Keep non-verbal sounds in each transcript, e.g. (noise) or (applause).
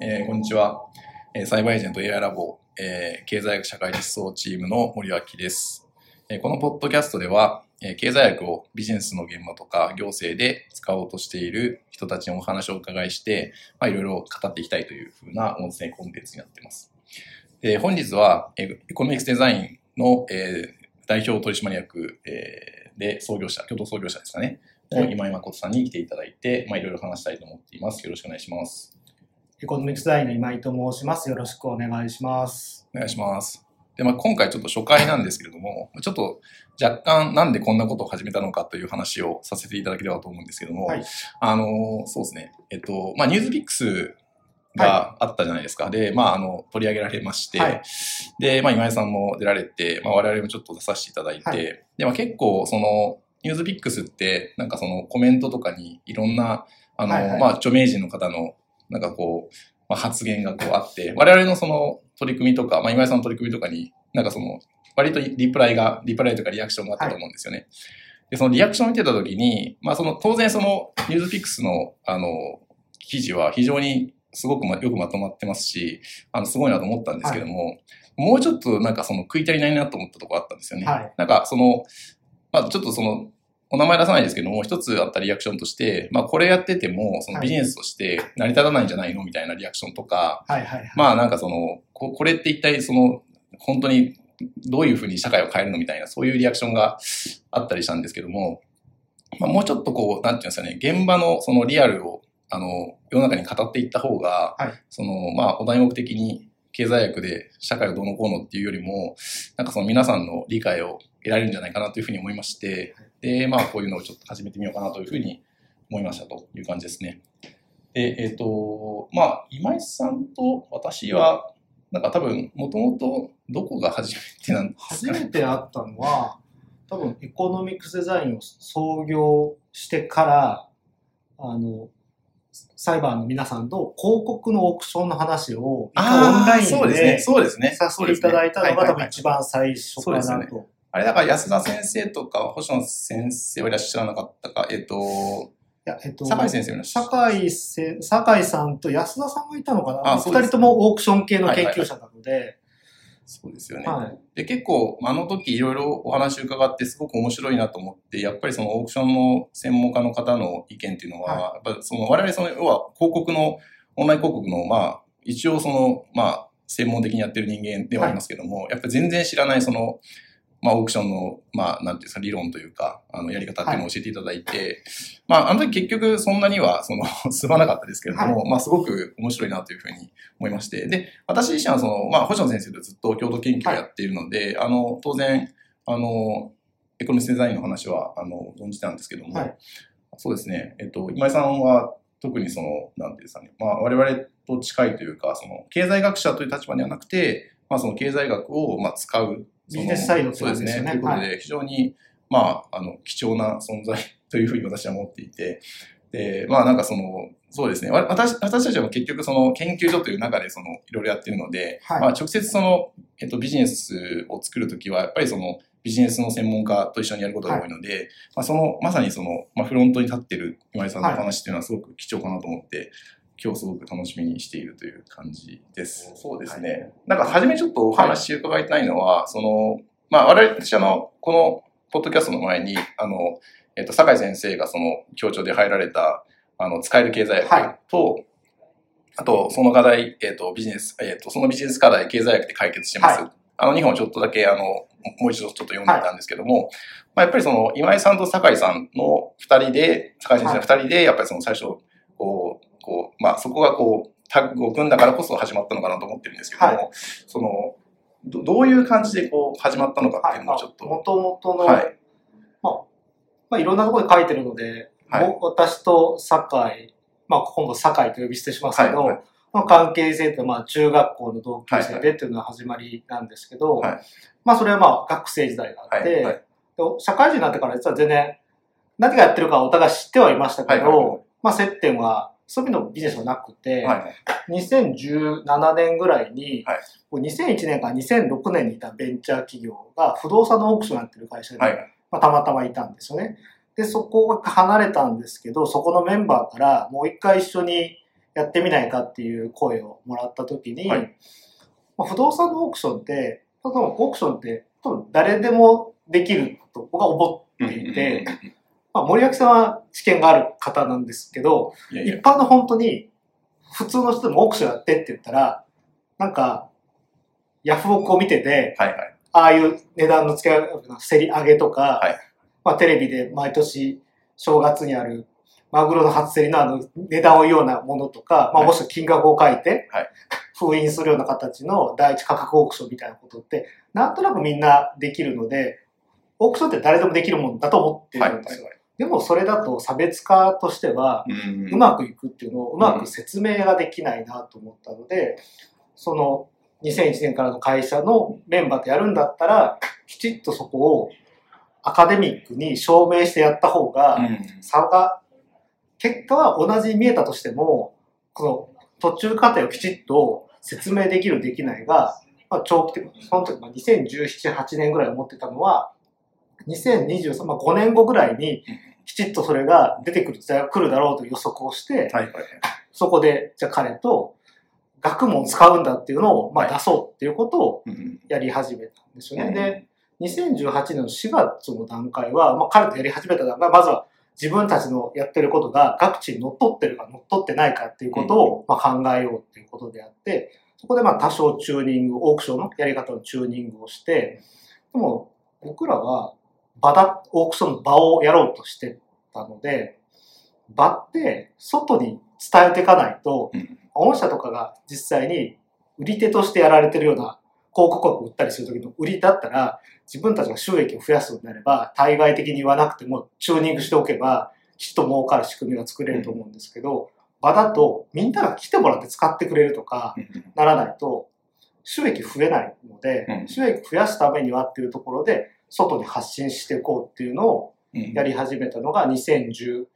えーこんにちは。えーサイバーエージェント AI ラボ、えー経済学社会実装チームの森脇です。えーこのポッドキャストでは、えー経済学をビジネスの現場とか行政で使おうとしている人たちにお話をお伺いして、まあ、いろいろ語っていきたいというふうな音声コンテンツになっています。で本日は、えーエコノミクスデザインの、えー代表取締役、えーで創業者、共同創業者ですかね、今井誠さんに来ていただいて、まあ、いろいろ話したいと思っています。よろしくお願いします。エコノミクスの今井と申します。よろしくお願いします。お願いします。で、まあ、今回ちょっと初回なんですけれども、ちょっと若干なんでこんなことを始めたのかという話をさせていただければと思うんですけども、はいあの、そうですね、えっと、まあ、ニュースピックスがあったじゃないですか。で、まあ、あの、取り上げられまして、はいで、まあ、今井さんも出られて、まあ、我々もちょっと出させていただいて、はいで、まあ、結構、その、ニュースピックスって、なんかそのコメントとかにいろんな、あの、はいはいまあ、著名人の方の、なんかこう、まあ、発言がこうあって、我々のその取り組みとか、まあ、今井さんの取り組みとかに、なんかその、割とリプライが、リプライとかリアクションがあったと思うんですよね。で、そのリアクションを見てたときに、まあ、その、当然その、ニュースピックスの、あの、記事は非常にすごくまよくまとまってますし、あの、すごいなと思ったんですけども、もうちょっとなんかその食い足りないなと思ったところあったんですよね。はいなんかその、まあちょっとその、お名前出さないですけども、一つあったリアクションとして、まあこれやってても、そのはいビジネスとして成り立たないんじゃないのみたいなリアクションとか、はいはいはい。まあなんかその、ここれって一体その、本当にどういうふうに社会を変えるのみたいな、そういうリアクションがあったりしたんですけども、まあもうちょっとこう、なんていうんですかね、現場のそのリアルを、あの、世の中に語っていった方が、はいその、まあお題目的に経済学で社会をどうのこうのっていうよりも、なんかその皆さんの理解を得られるんじゃないかなというふうに思いまして、で、まあこういうのをちょっと始めてみようかなというふうに思いましたという感じですね。で、えっ、と、まあ、今井さんと私は、なんか多分、もともとどこが初めてなんです初かね。めて会ったのは、多分エコノミクスデザインを創業してから、あの、サイバーの皆さんと広告のオークションの話を、オンライそうですね。ンでそうですね。させていただいたのが多分一番最初かなと。あれだから安田先生とか星野先生はいらっしゃらなかったか、えっ、と、いや、えっと、酒井先生もいらっしゃる。酒井せ酒井さんと安田さんがいたのかな？二あそうです。人ともオークション系の研究者なので、そうですよね。はい。で、結構、あの時いろいろお話伺ってすごく面白いなと思って、やっぱりそのオークションの専門家の方の意見っていうのは、はやっぱその我々その、要は広告の、オンライン広告の、まあ、一応その、まあ、専門的にやってる人間ではありますけども、やっぱり全然知らないその、まあ、オークションの、まあ、なんていうんですか、理論というか、あの、やり方っていうのを教えていただいて、まあ、あの時結局そんなには、その、(laughs) 進まなかったですけれども、まあ、すごく面白いなというふうに思いまして、で、私自身はその、まあ、星野先生とずっと共同研究をやっているので、あの、当然、あの、エコノミスデザインの話は、あの、存じてたんですけども、はい。そうですね、えっと、今井さんは特にその、なんていうんですかね、まあ、我々と近いというか、その、経済学者という立場ではなくて、まあ、その経済学を、まあ、使う、ビジネスサイドそうですね。ということで、非常に、まあ、あの、貴重な存在というふうに私は思っていて、で、まあなんかその、そうですね。わ私私たちは結局その研究所という中でそのいろいろやってるので、はい。まあ直接その、えっと、ビジネスを作るときはやっぱりそのビジネスの専門家と一緒にやることが多いので、まあその、まさにその、まあフロントに立ってる今井さんのお話っていうのはすごく貴重かなと思って、今日すごく楽しみにしているという感じです。そうですね。なんか初めちょっとお話伺いたいのは、その、まあ我々、私あの、このポッドキャストの前に、あの、えっと、酒井先生がその協調で入られた、あの、使える経済はい学と、あと、その課題、えっと、ビジネス、えっと、そのビジネス課題、経済学で解決してます。はあの2本をちょっとだけ、あの、もう一度ちょっと読んでみたんですけども、まあ、やっぱりその、今井さんと酒井さんの二人で、酒井先生の二人で、やっぱりその最初、こう、こう、まあ、そこがこう、タッグを組んだからこそ始まったのかなと思ってるんですけども、はその、どどういう感じでこう、始まったのかっていうのをちょっと、もともとの、はい。まあ、まあ、いろんなところで書いてるので、はい。も私と酒井、まあ、今度酒井と呼び捨てしますけど、はい。はい。まあ、関係性って、まあ、中学校の同級生はいでっていうのが始まりなんですけど、はい。まあ、それはまあ、学生時代があって、はい。はい。で社会人になってから実は全然、何がやってるかはお互い知ってはいましたけど、はい。はい。はい。まあ、接点は、そういうのビジネスはなくて、はい。2017年ぐらいに、はいこう2001年から2006年にいたベンチャー企業が不動産のオークションやってる会社で、はい。まあ、たまたまいたんですよね。で、そこが離れたんですけど、そこのメンバーからもう一回一緒にやってみないかっていう声をもらった時に、はいまあ、不動産のオークションって、多分オークションって多分誰でもできると僕は思っていて、まあ、森脇さんは知見がある方なんですけど、いやいや。一般の本当に普通の人でもオークションやってって言ったら、なんか、ヤフオクを見てて、はいはい。ああいう値段の付け競り上げとか、はい。まあテレビで毎年正月にあるマグロの初競りのあの値段を言うようなものとか、まあはい。もしくは金額を書いてはい、封印するような形の第一価格オークションみたいなことって、なんとなくみんなできるので、オークションって誰でもできるもんだと思ってはいはいるんですよ。でもそれだと差別化としては、うまくいくっていうのをうまく説明ができないなと思ったので、その2001年からの会社のメンバーとやるんだったら、きちっとそこをアカデミックに証明してやった方が、うん。差が、結果は同じに見えたとしても、この途中過程をきちっと説明できるできないが、まあ、長期的、その時、まあ、2017、8年ぐらい思ってたのは、2023、まあ、5年後ぐらいにきちっとそれが出てくる時代が来るだろうという予測をして、はいはいはい。そこで、じゃあ彼と学問を使うんだっていうのを、まあ、はい。出そうっていうことをうんやり始めたんですよね。うんで、2018年の4月の段階は、まあ、彼とやり始めた段階は、まずは自分たちのやってることが各地に乗っ取ってるか乗っ取ってないかっていうことを、まあ、考えようっていうことであって、そこでまあ多少チューニング、オークションのやり方のチューニングをして、でも僕らは場だ、オークションの場をやろうとしてたので、場って外に伝えていかないと、うん。御社とかが実際に売り手としてやられてるような広告枠を売ったりする時の売りだったら、自分たちが収益を増やすのであれば、対外的に言わなくてもチューニングしておけば、きっと儲かる仕組みが作れると思うんですけど、場だとみんなが来てもらって使ってくれるとかうん。ならないと、収益増えないので、うん。収益増やすためにはっていうところで、外に発信していこうっていうのをうん。やり始めたのが2018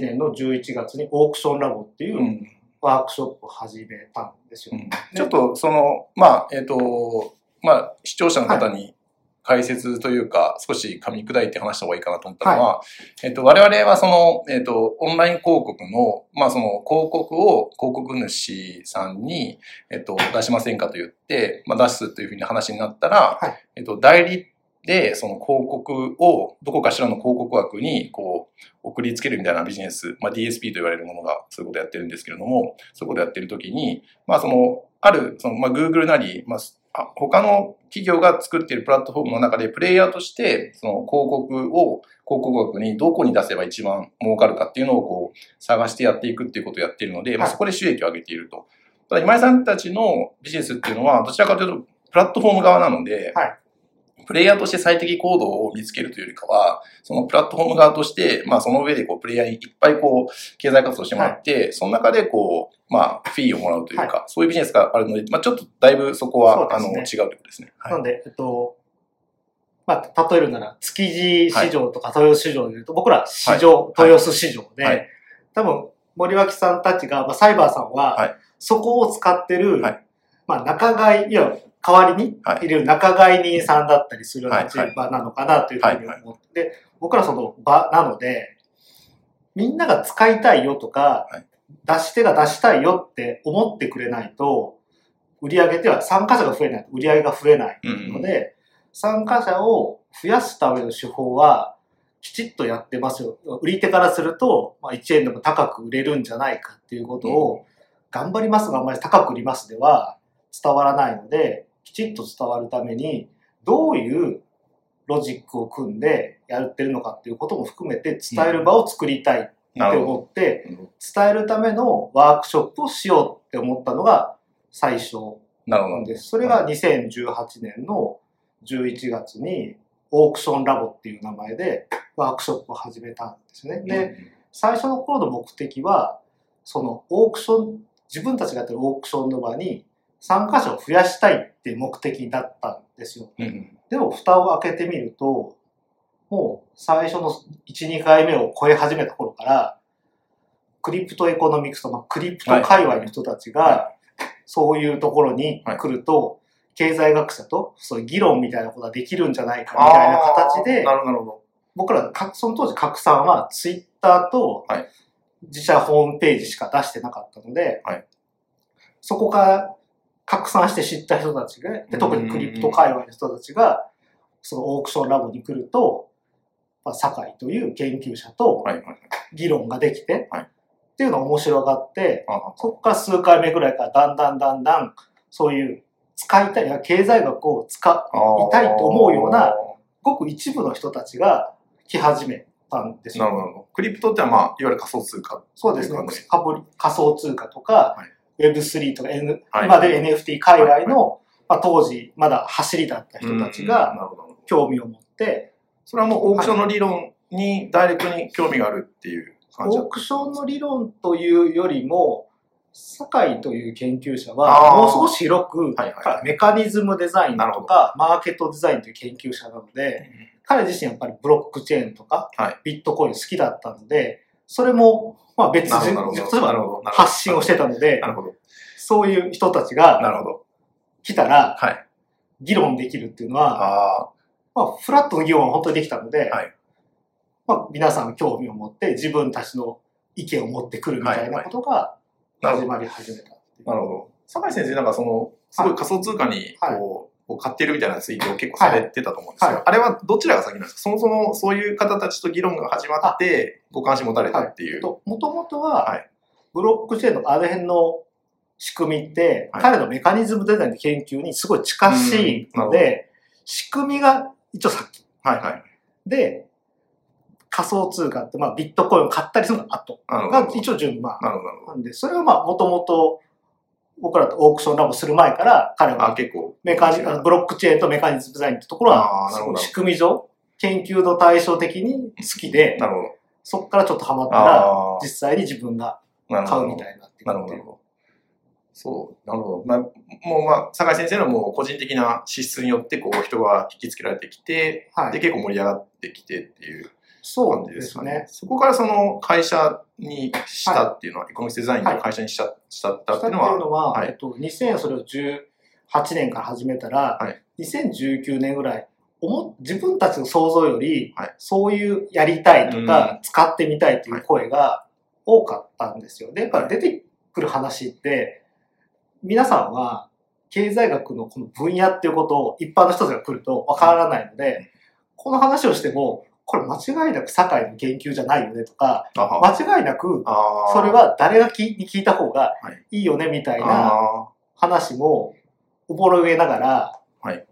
年の11月にオークションラボっていううん。ワークショップを始めたんですよ。うん。ちょっとその、まあ、えっ、と、まあ、視聴者の方に解説というか、少し噛み砕いて話した方がいいかなと思ったのは、えっ、と、我々はその、えっ、と、オンライン広告の、まあ、その広告を広告主さんに、えっ、と、出しませんかと言って、まあ、出すというふうに話になったら、はい。えっ、と、代理で、その広告を、どこかしらの広告枠に、こう、送りつけるみたいなビジネス、まあ、DSP と言われるものが、そういうことをやってるんですけれども、そういうことをやってるときに、まあ、その、ある、その、まあ、Google なり、まあ、あ他の企業が作っているプラットフォームの中で、プレイヤーとして、その広告を、広告枠にどこに出せば一番儲かるかっていうのをこう、探してやっていくっていうことをやっているので、まあ、はいそこで収益を上げていると。ただ、今井さんたちのビジネスっていうのは、どちらかというと、プラットフォーム側なので、はいプレイヤーとして最適行動を見つけるというよりかは、そのプラットフォーム側として、まあその上でこう、プレイヤーにいっぱいこう、経済活動してもらって、その中でこう、まあ、フィーをもらうというか、そういうビジネスがあるので、まあちょっとだいぶそこは、あの、違うということですね。はい。なので、えっと、まあ、例えるなら、築地市場とか豊洲市場で言うと、僕ら市場、はい。豊洲市場で、はい。多分、森脇さんたちが、まあ、サイバーさんは、はい。そこを使ってる、はいまあ、仲買、いや、代わりにはい入れる仲買人さんだったりするようなはいはい。場なのかなというふうに思って、で僕らその場なので、みんなが使いたいよとか、はい。出し手が出したいよって思ってくれないと、売り上げでは参加者が増えないと売り上げが増えないうんので、参加者を増やすための手法は、きちっとやってますよ。売り手からすると、まあ、1円でも高く売れるんじゃないかっていうことを、頑張りますがあんまり高く売りますでは伝わらないので、きちっと伝わるために、どういうロジックを組んでやってるのかっていうことも含めて伝える場を作りたいって思って、ど。伝えるためのワークショップをしようって思ったのが最初。なんです。それが2018年の11月にオークションラボっていう名前でワークショップを始めたんですね。で、最初の頃の目的は、そのオークション、自分たちがやってるオークションの場に参加者を増やしたいって目的だったんですよ。うん。うんでも蓋を開けてみると、もう最初の1、2回目を超え始めた頃から、crypto economics と、まあ、 crypto 界隈の人たちはが、そういうところに来ると、経済学者とそういう議論みたいなことができるんじゃないかみたいな形でなるほど。僕らか、その当時拡散はツイッターとはい。自社ホームページしか出してなかったので、はい。そこから拡散して知った人たちが、で特に crypto 界隈の人たちが、そのオークションラボに来ると、まあ、酒井という研究者と。議論ができて、はいっていうのが面白がって、あそこから数回目ぐらいからだんだんだんだん、そういう使いたい、経済学を使あー痛いと思うようなごく一部の人たちが来始めたんですよ。なるほど。クリプトってまあ、いわゆる仮想通貨。そうですね仮想通貨とか、はい Web3 とか、N はい。今で NFT 界隈の、まあ、当時まだ走りだった人たちうんが。興味を持って、それはもうオークションの理論にダイレクトに興味があるっていう感じだオークションの理論というよりも、酒井という研究者あは、ー。もう少し広く、はいはい。メカニズムデザインとか、マーケットデザインという研究者なので、彼自身やっぱりブロックチェーンとか、はい。ビットコイン好きだったので、それも、まあ別に、なるほどなるほど例えば発信をしてたので。そういう人たちなが。来たらはい。議論できるっていうのは、あまあフラットの議論は本当にできたので、はいまあ皆さん興味を持って自分たちの意見を持ってくるみたいなことが。始まり始めた。なるほど。酒井先生なんかその、すごい仮想通貨にはいこう、を買ってるみたいなツイートを結構されてたと思うんですけど、はい。あれはどちらが先なんですか？そもそもそういう方たちと議論が始まって、ご関心持たれたっていう。ともともとは、はい。ブロックチェーンのあの辺の仕組みって、はい。彼のメカニズムデザインの研究にすごい近しいのうんで、仕組みが一応先はいはい。で、仮想通貨って、まあビットコインを買ったりするのが後。が一応順番。なるほど、なんで、それはまあもともと僕らとオークションラボする前から彼は結構。メカニブロックチェーンとメカニズムデザインってところは仕組み上研究の対象的に好きで、なるほど。そこからちょっとハマったらあ実際に自分が。買うみたいになってなるほど。そう、なるほど。まあ、もうまあ、酒井先生のもう個人的な資質によって、こう、人が引きつけられてきて、はいで、結構盛り上がってきてっていう感そうですかね。そこからその会社にしたっていうのは、エコノミクスデザインの会社にした,、したったっていうのは、したっていうのは、はい。えっと、2000それを18年から始めたら、はい。2019年ぐらい、自分たちの想像より、はい。そういうやりたいとか、使ってみたいという声が多かったんですよ。で、やっぱり出てくる話って、皆さんは経済学のこの分野っていうことを一般の人たちが来るとわからないので、この話をしても、これ間違いなく社会の研究じゃないよねとか、間違いなくそれは誰が聞に聞いた方がはい。いいよねみたいなあ話もおぼろげながらはい。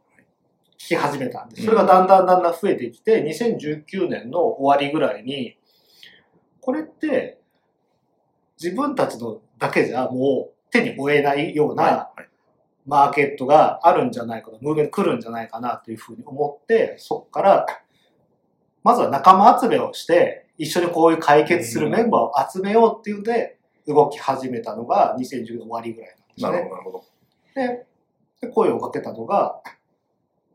聞き始めたんです。うん。それがだんだんだんだん増えてきて、2019年の終わりぐらいに、これって自分たちのだけじゃもう手に負えないようなマーケットがあるんじゃないかと、ムーブメント来るんじゃないかなというふうに思って、そこから、まずは仲間集めをして、一緒にこういう解決するメンバーを集めようっていうので、動き始めたのが2010年終わりぐらいなんですね。なるほど、なるほど。で、で声をかけたのが、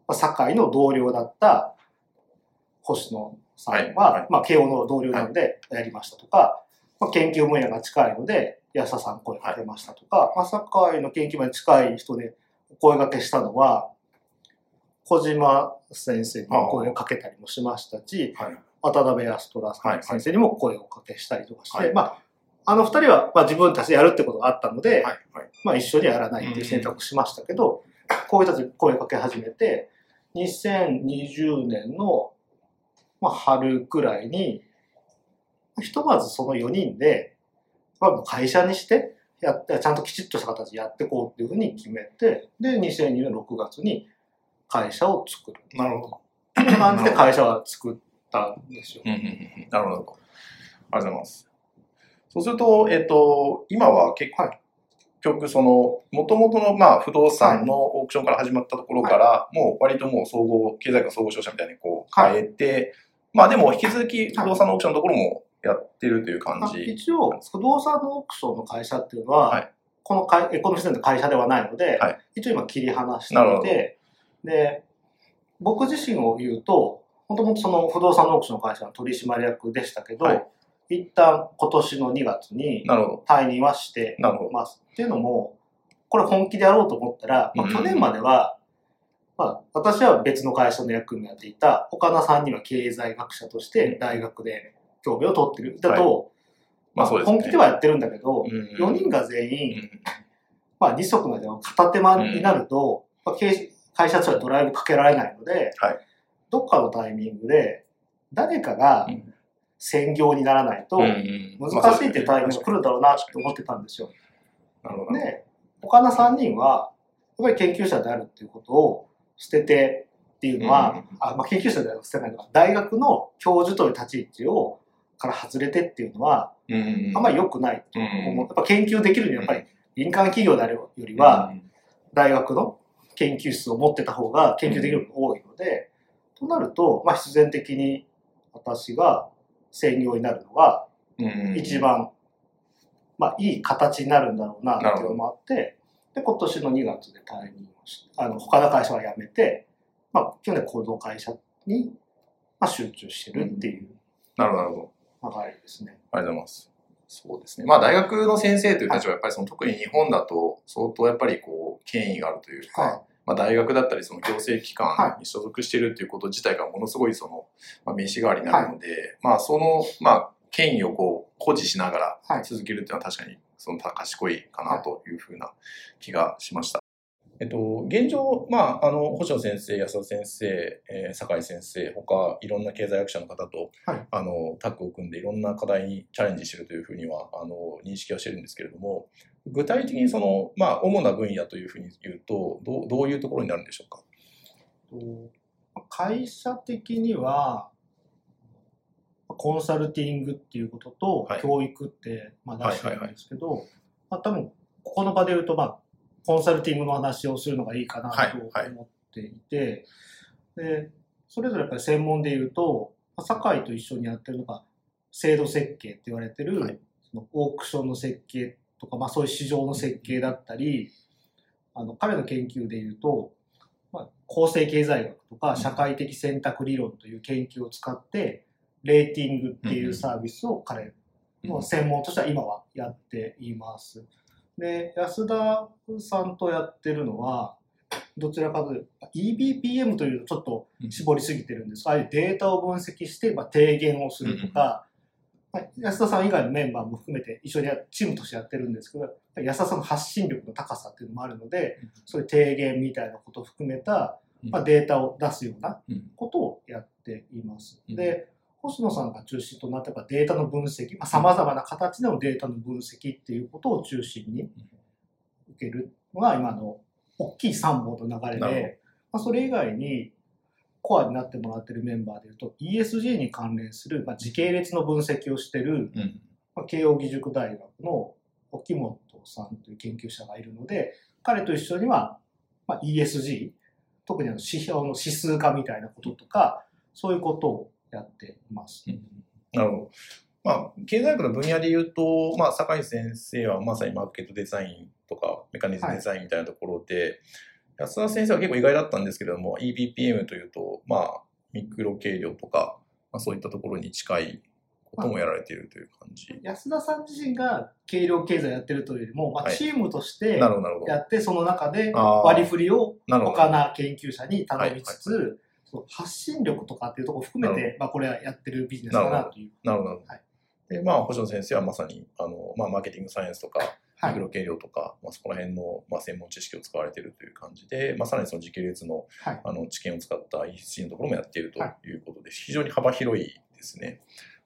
まあ、堺の同僚だった星野さんは、はいはいまあ、慶応の同僚なのでやりましたとか、まあ、研究分野が近いので、安田さん声かけましたとか、まあ、堺の研究分野に近い人で声掛けしたのは、小島先生に声をかけたりもしましたし、はい。渡辺康虎はい先生にも声をかけしたりとかして、はいまあ、あの二人は、まあ、自分たちでやるってことがあったので。まあ一緒にやらないっていう選択をしましたけど、こういう人たちに声かけ始めて、2020年の、まあ、春くらいに、ひとまずその4人で、まあ、会社にして、やって、ちゃんときちっとした形でやっていこうっていうふうに決めて、で、2002年6月に会社を作る。なるほど。という感じで会社は作ったんですよ。なるほど。ありがとうございます。そうすると、えっ、と、今は結はい局、その、もともとの、まあ、不動産のオークションから始まったところから、もう割ともう総合、経済学総合商社みたいにこうはい変えて、まあでも引き続き不動産のオークションのところもやってるという感あじ。一応、不動産のオークションの会社っていうのは、はいこの会エコノミストの会社ではないので、はい一応今切り離してなるほどいて、で、僕自身を言うと、もともとその不動産のオークションの会社の取締役でしたけど、はい一旦今年の2月に。退任はして。ます。っていうのも、これ本気でやろうと思ったら、まあ、うん去年までは、まあ、私は別の会社の役務をやっていた岡田さんには経済学者として大学で教鞭を取ってる。だと、まあそうですね。本気ではやってるんだけど、うん4人が全う員、んまあ二足までは片手間になると、まあ経会社としてはドライブかけられないので、はい。どっかのタイミングで誰かがうん。専業にならないと難しいっていうタイミングが来るんだろうなって思ってたんですよ。なるほど。ね。で、他の3人は、やっぱり研究者であるっていうことを捨ててっていうのは、うんあまあ、研究者では捨てないのか、大学の教授という立ち位置をから外れてっていうのは、あんまり良くないとう。ん思う。やっぱ研究できるにはやっぱり民間企業であるよりは、大学の研究室を持ってた方が研究できるのが多いので、となると、まあ、必然的に私が専業になるのが一番、まあ、いい形になるんだろうなっていうのもあって、で、今年の2月で退任をしあの、他の会社は辞めて、まあ、去年この会社に、まあ、集中してるっていうなるほど。流れですね。ありがとうございます。そうですね。まあ大学の先生という立場はやっぱりその特に日本だと相当やっぱりこう権威があるというか、はまあ大学だったりその行政機は関に所属しているということ自体がものすごいその、まあ、名刺代わりになるので、まあその、まあ権威をこう保持しながはい。ら続けるっていうのは確かにその賢いかなというふうな気がしました。えっと、現状、まあ、あの、星野先生、安田先生、えー酒井先生、他、いろんな経済学者の方と、はい。あの、タッグを組んでいろんな課題にチャレンジしているというふうには、あの、認識はしてるんですけれども、具体的にその、まあ、主な分野というふうに言うと、どう、どういうところになるんでしょうか？と会社的には、コンサルティングっていうこととはい。教育ってまあ出してるんですけど、まあ多分ここの場で言うと、まあ、コンサルティングの話をするのがいいかなはいとはい。思っていて、でそれぞれやっぱり専門で言うと、まあ、堺と一緒にやってるのが制度設計って言われてる、はい。そのオークションの設計とか、まあ、そういう市場の設計だったり、あの彼の研究で言うと、まあ、構成経済学とか社会的選択理論という研究を使って、レーティングっていうサービスを彼の専門としては今はやっています。で、安田さんとやってるのは、どちらかというと、EBPM というとちょっと絞りすぎてるんです。が、ああいうデータを分析して、まあ、提言をするとか、まあ安田さん以外のメンバーも含めて一緒にやチームとしてやってるんですけど、安田さんの発信力の高さっていうのもあるので、そういう提言みたいなことを含めた、まあ、データを出すようなうん。ことをやっています。うん。で、星野さんが中心となってやっぱデータの分析、まあ、様々な形でのデータの分析っていうことを中心に受けるのが今の大きい3本の流れで、まあ、それ以外にコアになってもらってるメンバーでいうと ESG に関連する、まあ、時系列の分析をしてる、うんまあ、慶応義塾大学の沖本さんという研究者がいるので彼と一緒には、まあ、ESG 特にあの指標の指数化みたいなこととかそういうことをやっています。なるほど。まあ、経済学の分野で言うと、まあ、酒井先生はまさにマーケットデザインとかメカニズムデザインみたいなところで、安田先生は結構意外だったんですけれども、EBPM というと、まあ、ミクロ計量とか、まあ、そういったところに近いこともやられているという感じ。安田さん自身が軽量経済やってるというよりも、まあ、はいチームとして。やって、その中で割り振りを。他の研究者に頼みつつ、発信力とかっていうところを含めて、まあ、これはやってるビジネスかなという。なるほど。はいで、まあ、星野先生はまさに、あの、まあ、マーケティングサイエンスとか、はい。ミクロ計量とか、まあ、そこら辺の、まあ、専門知識を使われているという感じで、まあ、さらにその時系列のはい。あの知見を使った ESG のところもやっているとはい。いうことで、非常に幅広いですね。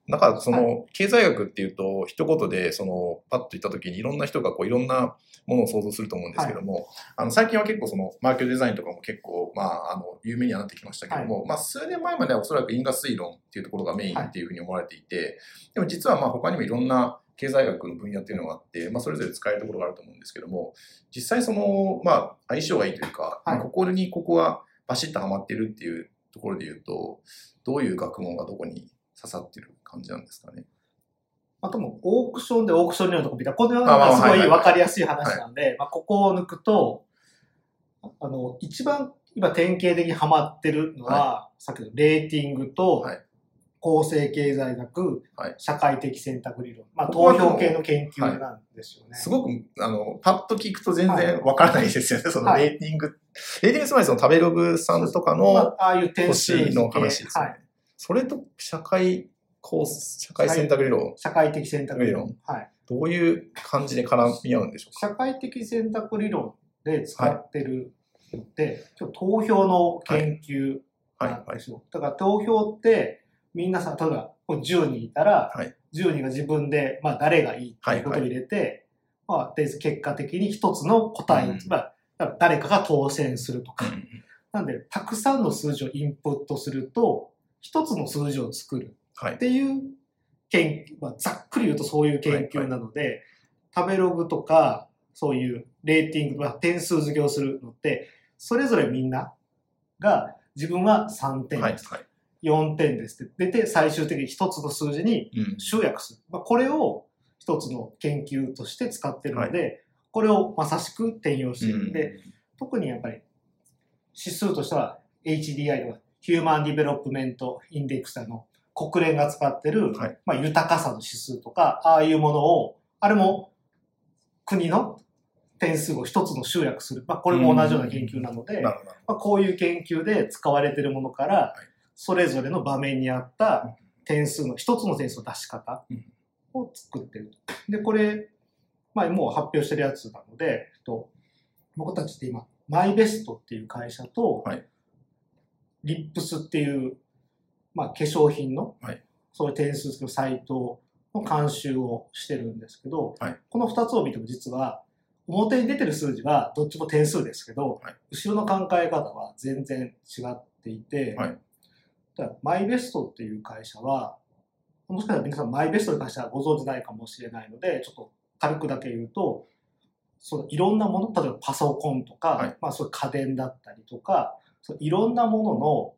だから、その、経済学っていうと、一言で、その、パッと言った時にいろんな人がこう、いろんなものを想像すると思うんですけども、あの、最近は結構その、マーケットデザインとかも結構、まあ、あの、有名にはなってきましたけども、まあ、数年前まではおそらく因果推論っていうところがメインっていうふうに思われていて、でも実はまあ、他にもいろんな経済学の分野っていうのがあって、まあ、それぞれ使えるところがあると思うんですけども、実際その、まあ、相性がいいというか、はい。ここにここがバシッとはまってるっていうところで言うと、どういう学問がどこに刺さってる感じなんですかね？あともオークションでオークション理論とか見たら、このあまあがすごはいはいい分かりやすい話なんで、まあ、ここを抜くと、あの、一番今典型的にハマってるのは、さっきのレーティングとはい、構成経済学、はい社会的選択理論、まあ、投票系の研究なんですよね。すごく、あの、パッと聞くと全然わからないですよね、そのはいレーティング。レーティングつまりその食べログさんとかまのあ、ああいう点の話ですよね。はい。それと社会こう、社会選択理論、社会的選択理論理。はい。どういう感じで絡み合うんでしょうか？社会的選択理論で使ってるのって、今日投票の研究はい、なんはいで。すよ。だから投票って、みんなさ、例えばこう10人いたら、はい10人が自分で、まあ、誰がいいっていうことを入れて、まあ、で結果的に一つの答えを、うんまあ、誰かが当選するとか。うんなんで、たくさんの数字をインプットすると、一つの数字を作るはいっ。ていう研究、まあ、ざっくり言うとそういう研究なので、食べログとか、そういうレーティング、まあ、点数付けをするのって、それぞれみんなが自分は3点、はい、はい。4点ですって出て、最終的に一つの数字にうん。集約する。まあ、これを一つの研究として使ってるので、これをまさしく転用してるんで、特にやっぱり指数としては HDI とか Human Development Index あの国連が使ってる、はいまあ、豊かさの指数とか、ああいうものを、あれも国の点数を一つの集約する。まあ、これも同じような研究なので。まあ、こういう研究で使われているものから、いそれぞれの場面に合った点数の、一つの点数の出し方うん。を作ってる。で、これ、まあ、もう発表してるやつなので、と僕たちって今、マイベストっていう会社と、はい。リップスっていう、まあ、化粧品の、はい。そういう点数のサイトの監修をしてるんですけど、はい。この2つを見ても実は、表に出てる数字はどっちも点数ですけど、はい。後ろの考え方は全然違っていて、はいだからマイベストっていう会社は、もしかしたら皆さんマイベストに関してはご存知ないかもしれないので、ちょっと軽くだけ言うと、そのいろんなもの、例えばパソコンとか、はいまあそういう家電だったりとか、そういろんなものの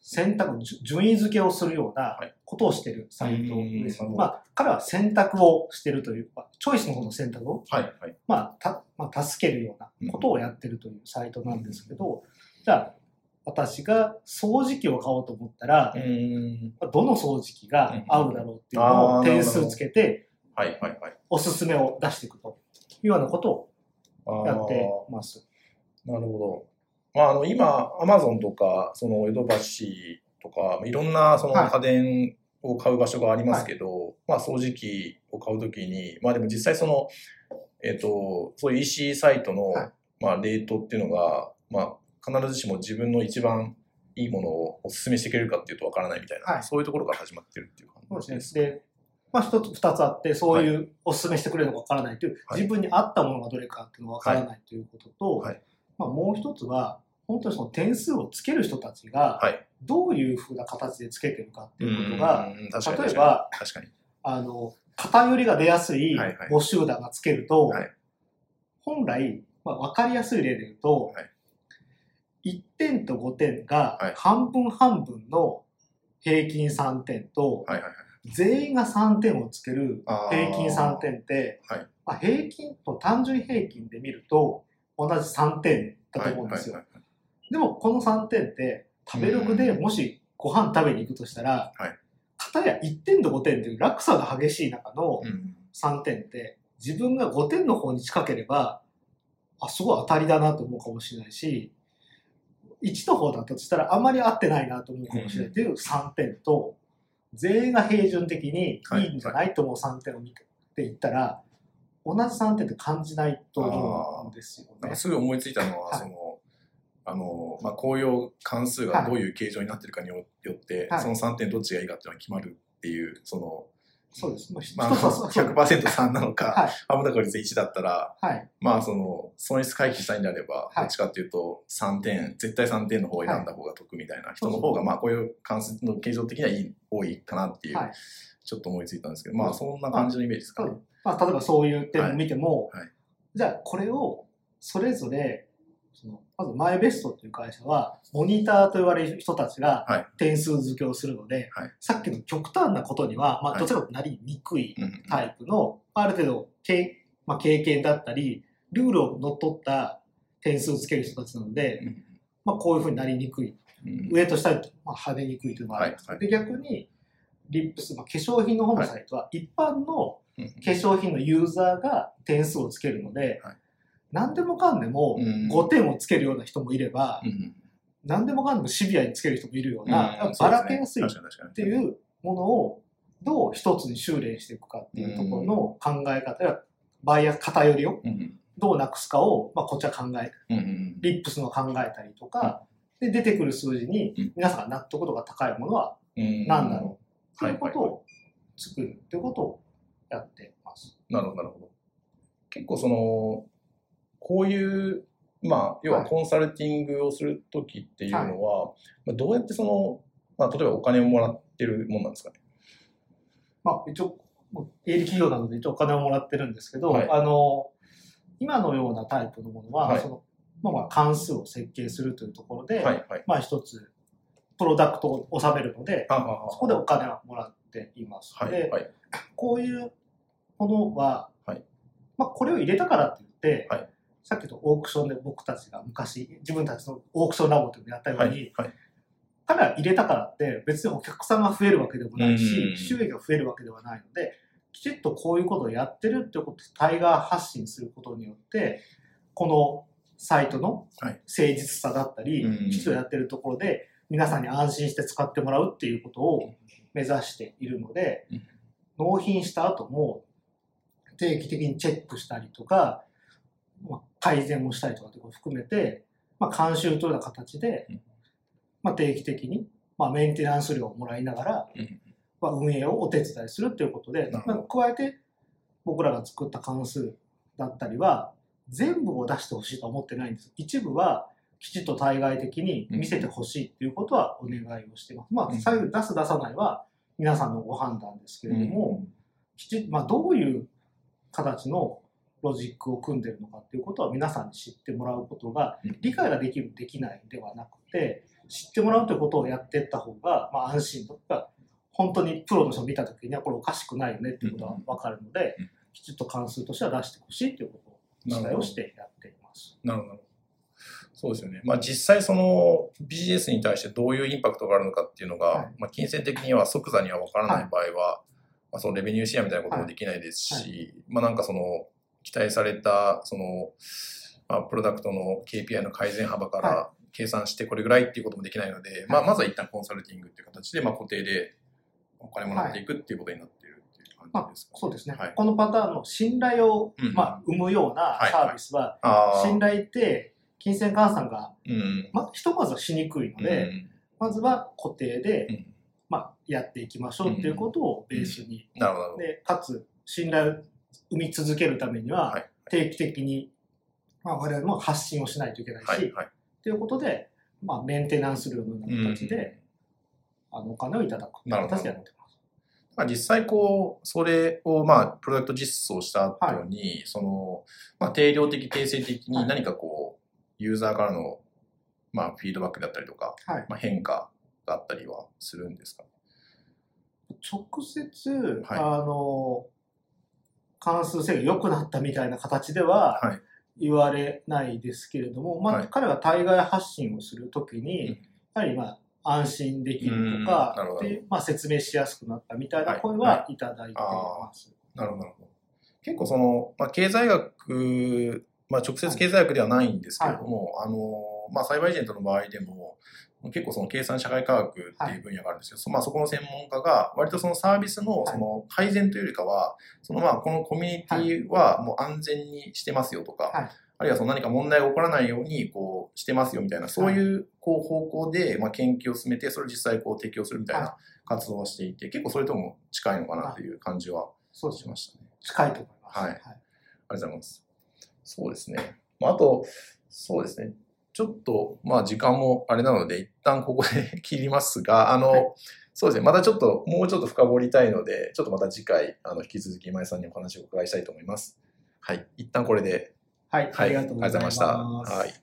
選択、順位付けをするようなはいことをしているサイトです。うんまあ彼は選択をしているというか、チョイスの方の選択をはい、はい。まあ、た、まあ、助けるようなことをやってるというサイトなんですけど、じゃあ、私が掃除機を買おうと思ったら、どの掃除機が合うだろうっていうのを点数つけて、はい、はい、はい。おすすめを出していくというようなことをあやってます。なるほど。まあ、あの、今、アマゾンとか、その、江戸橋とか、いろんな、その、はい家電を買う場所がありますけど、まあ、掃除機を買うときに、まあ、でも実際その、えっ、と、そういう EC サイトの、はいまあ、レートっていうのが、まあ、必ずしも自分の一番いいものをお勧めしてくれるかっていうとわからないみたいな、はい。そういうところから始まってるっていう感じですね。で、まあ、一つ、二つあって、そういうおすすめしてくれるのがわからないという、はい。自分に合ったものがどれかっていうのがわからないということと、はい。まあ、もう一つは、本当にその点数をつける人たちが、はい。どういうふうな形でつけてるかっていうことが、例えば。あの、偏りが出やすいはいはい。募集団がつけると、はい。本来、まあ、分かりやすい例で言うと、はい1点と5点がはい。半分半分の平均3点と。全員が3点をつける平均3点って、はい。まあ、平均と単純平均で見ると同じ3点だと思うんですよ。でもこの3点って食べログでもしご飯食べに行くとしたら、はい。片や1点と5点っていう落差が激しい中のうん。3点って自分が5点の方に近ければあすごい当たりだなと思うかもしれないし1の方だったとしたらあまり合ってないなと思うかもしれない。っていう3点と全員が平準的にい。いんじゃないと思う3点を見てって言ったら同じ3点って感じないと思うんですよね。なんか。すぐ思いついたのは、はい。その、あの、まあ、紅葉関数がどういう形状になってるかによよって、はい。その3点どっちがいいかっていうのが決まるっていう、その、そうです。まあ、一つまあ、はそう100%、3なのか、はい。半分確率1だったら、はい。まあ、その、損失回避したいんであれば、はいどっちかっていうと、3点、絶対3点の方を選んだ方が得みたいな人の方が、まあ、こういう関数の形状的にはいい多いかなっていう、はいちょっと思いついたんですけど、まあ、そんな感じのイメージですかね。まあ、例えばそういう点を見ても、じゃあこれをそれぞれ、そのまずマイベストっていう会社は、モニターと言われる人たちがはい。点数付けをするので、はい。さっきの極端なことには、まあ、はい。どちらかとなりにくいうんタイプの、ある程度経,、まあ、経験だったり、ルールを乗っ取った点数をつける人たちなので、うんまあ、こういうふうになりにくい。うん。上と下に、まあ、跳ねにくいというのがあるんです、はい。で、逆に、リップス、まあ、化粧品の方のサイトは、一般のうん化粧品のユーザーが点数をつけるので、はい何でもかんでもうん。5点をつけるような人もいれば、うん。何でもかんでもシビアにつける人もいるよううん。な、うんばらけやすいっていうものをどう一つに修練していくかっていうところの考え方や、バイアス偏りをうん。どうなくすかを、まあ、こっちは考える。リップスの考えたりとか、で、出てくる数字にうん。皆さんが納得度が高いものはうん。何だろう？っていうことはいを作るっていうことをやってます。なるほど、なるほど。結構その、こういう、まあ、要ははいコンサルティングをするときっていうのは、まあ、どうやってその、まあ、例えばお金をもらってるもんなんですかね？まあ、一応、営利企業なので一応お金をもらってるんですけど、はいあの、今のようなタイプのものは、はいその、まあまあ関数を設計するというところで、はい、はい。まあ一つ、プロダクトを収めるので、そこでお金をもらっています。はい、で、はい。こういうものは、はいまあこれを入れたからって言って、はいさっきのオークションで僕たちが昔、自分たちのオークションラボというのをやったように、はい、はい。彼ら入れたからって別にお客さんが増えるわけでもないうん。し、収益が増えるわけではないので、きちっとこういうことをやってるってことをタイガー発信することによって、このサイトのはい。誠実さだったり、うん。きちっとやってるところで皆さんに安心して使ってもらうっていうことを目指しているのでうん、納品した後も定期的にチェックしたりとか、まあ改善をしたりとかってことを含めて、まあ、監修というような形でうん、まあ、定期的に、まあ、メンテナンス料をもらいながら、うん。まあ、運営をお手伝いするということで、まあ加えて僕らが作った関数だったりは全部を出してほしいとは思ってないんです。一部はきちっと対外的に見せてほしいっていうことはお願いをしてます、まうん。あ最後に出す出さないは皆さんのご判断ですけれども、きちっまあ、どういう形のロジックを組んでるのかっていうことは皆さんに知ってもらうことがうん理解ができるできないではなくて知ってもらうということをやっていった方が、まあ、安心とか本当にプロの人を見た時にはこれおかしくないよねっていうことは分かるので、うんきちっと関数としては出してほしいということを期待をしてやっています。なるほど。そうですよね。まあ実際そのビジネスに対してどういうインパクトがあるのかっていうのが、はいまあ金銭的には即座には分からないはい場合は、まあそのレベニューシェアみたいなこともできないですし、まあなんかその期待されたその、まあプロダクトの KPI の改善幅からは計算してこれぐらいっていうこともできないので、まあまずは一旦コンサルティングっていう形で、まあ固定でお金もらっていくっていうことになっているっていう感じですか、そうですね、はい。このパターンの信頼を、うんまあ、生むようなはい。サービスは。信頼って金銭換算が、うん。まあ、ひとまずはしにくいので、うんまずは固定で、うん。まあ、やっていきましょうっていうことをベースに、なるほどなるほど。でかつ信頼を生み続けるためには、はい。定期的に、まあ、我々も発信をしないといけないし、はい。はい。ということで、まあ、メンテナンス料のような形で、あのお金をいただく。という形でやってます。まあ、実際こう、それをまあ、プロダクト実装した後に、その、まあ、定量的、定性的に何かこう、ユーザーからの、まあ、フィードバックだったりとか、はい。まあ、変化があったりはするんですか？直接、はい。あの関数性が良くなったみたいな形でははい。言われないですけれども、まあはい。彼が対外発信をするときに、うん。やはりまあ安心できるとかで、まあ、説明しやすくなったみたいな声はいはい。ただいています。なるほど。結構その、まあ、経済学、まあ、直接経済学ではないんですけれども、あの、まあ、サイバーエージェントの場合でも、結構その計算社会科学っていう分野があるんですけど、そまあそこの専門家が割とそのサービスのその改善というよりかは、そのまあこのコミュニティはもう安全にしてますよとか、はいあるいはその何か問題が起こらないようにこうしてますよみたいな、そういうこう方向でまあ研究を進めて、それを実際こう提供するみたいはな活動をしていて、結構それとも近いのかなという感じは。しましたね。近いと思います。はいありがとうございます。そうですね。まあ、あと、そうですね。ちょっと、まあ、時間もあれなので、一旦ここで (laughs) 切りますが、あの、はいそうですね。またちょっと、もうちょっと深掘りたいので、ちょっとまた次回、あの、引き続き今井さんにお話をお伺いしたいと思います。はい。一旦これで、はい。はい。ありがとうございます。ありがとうございました。はい。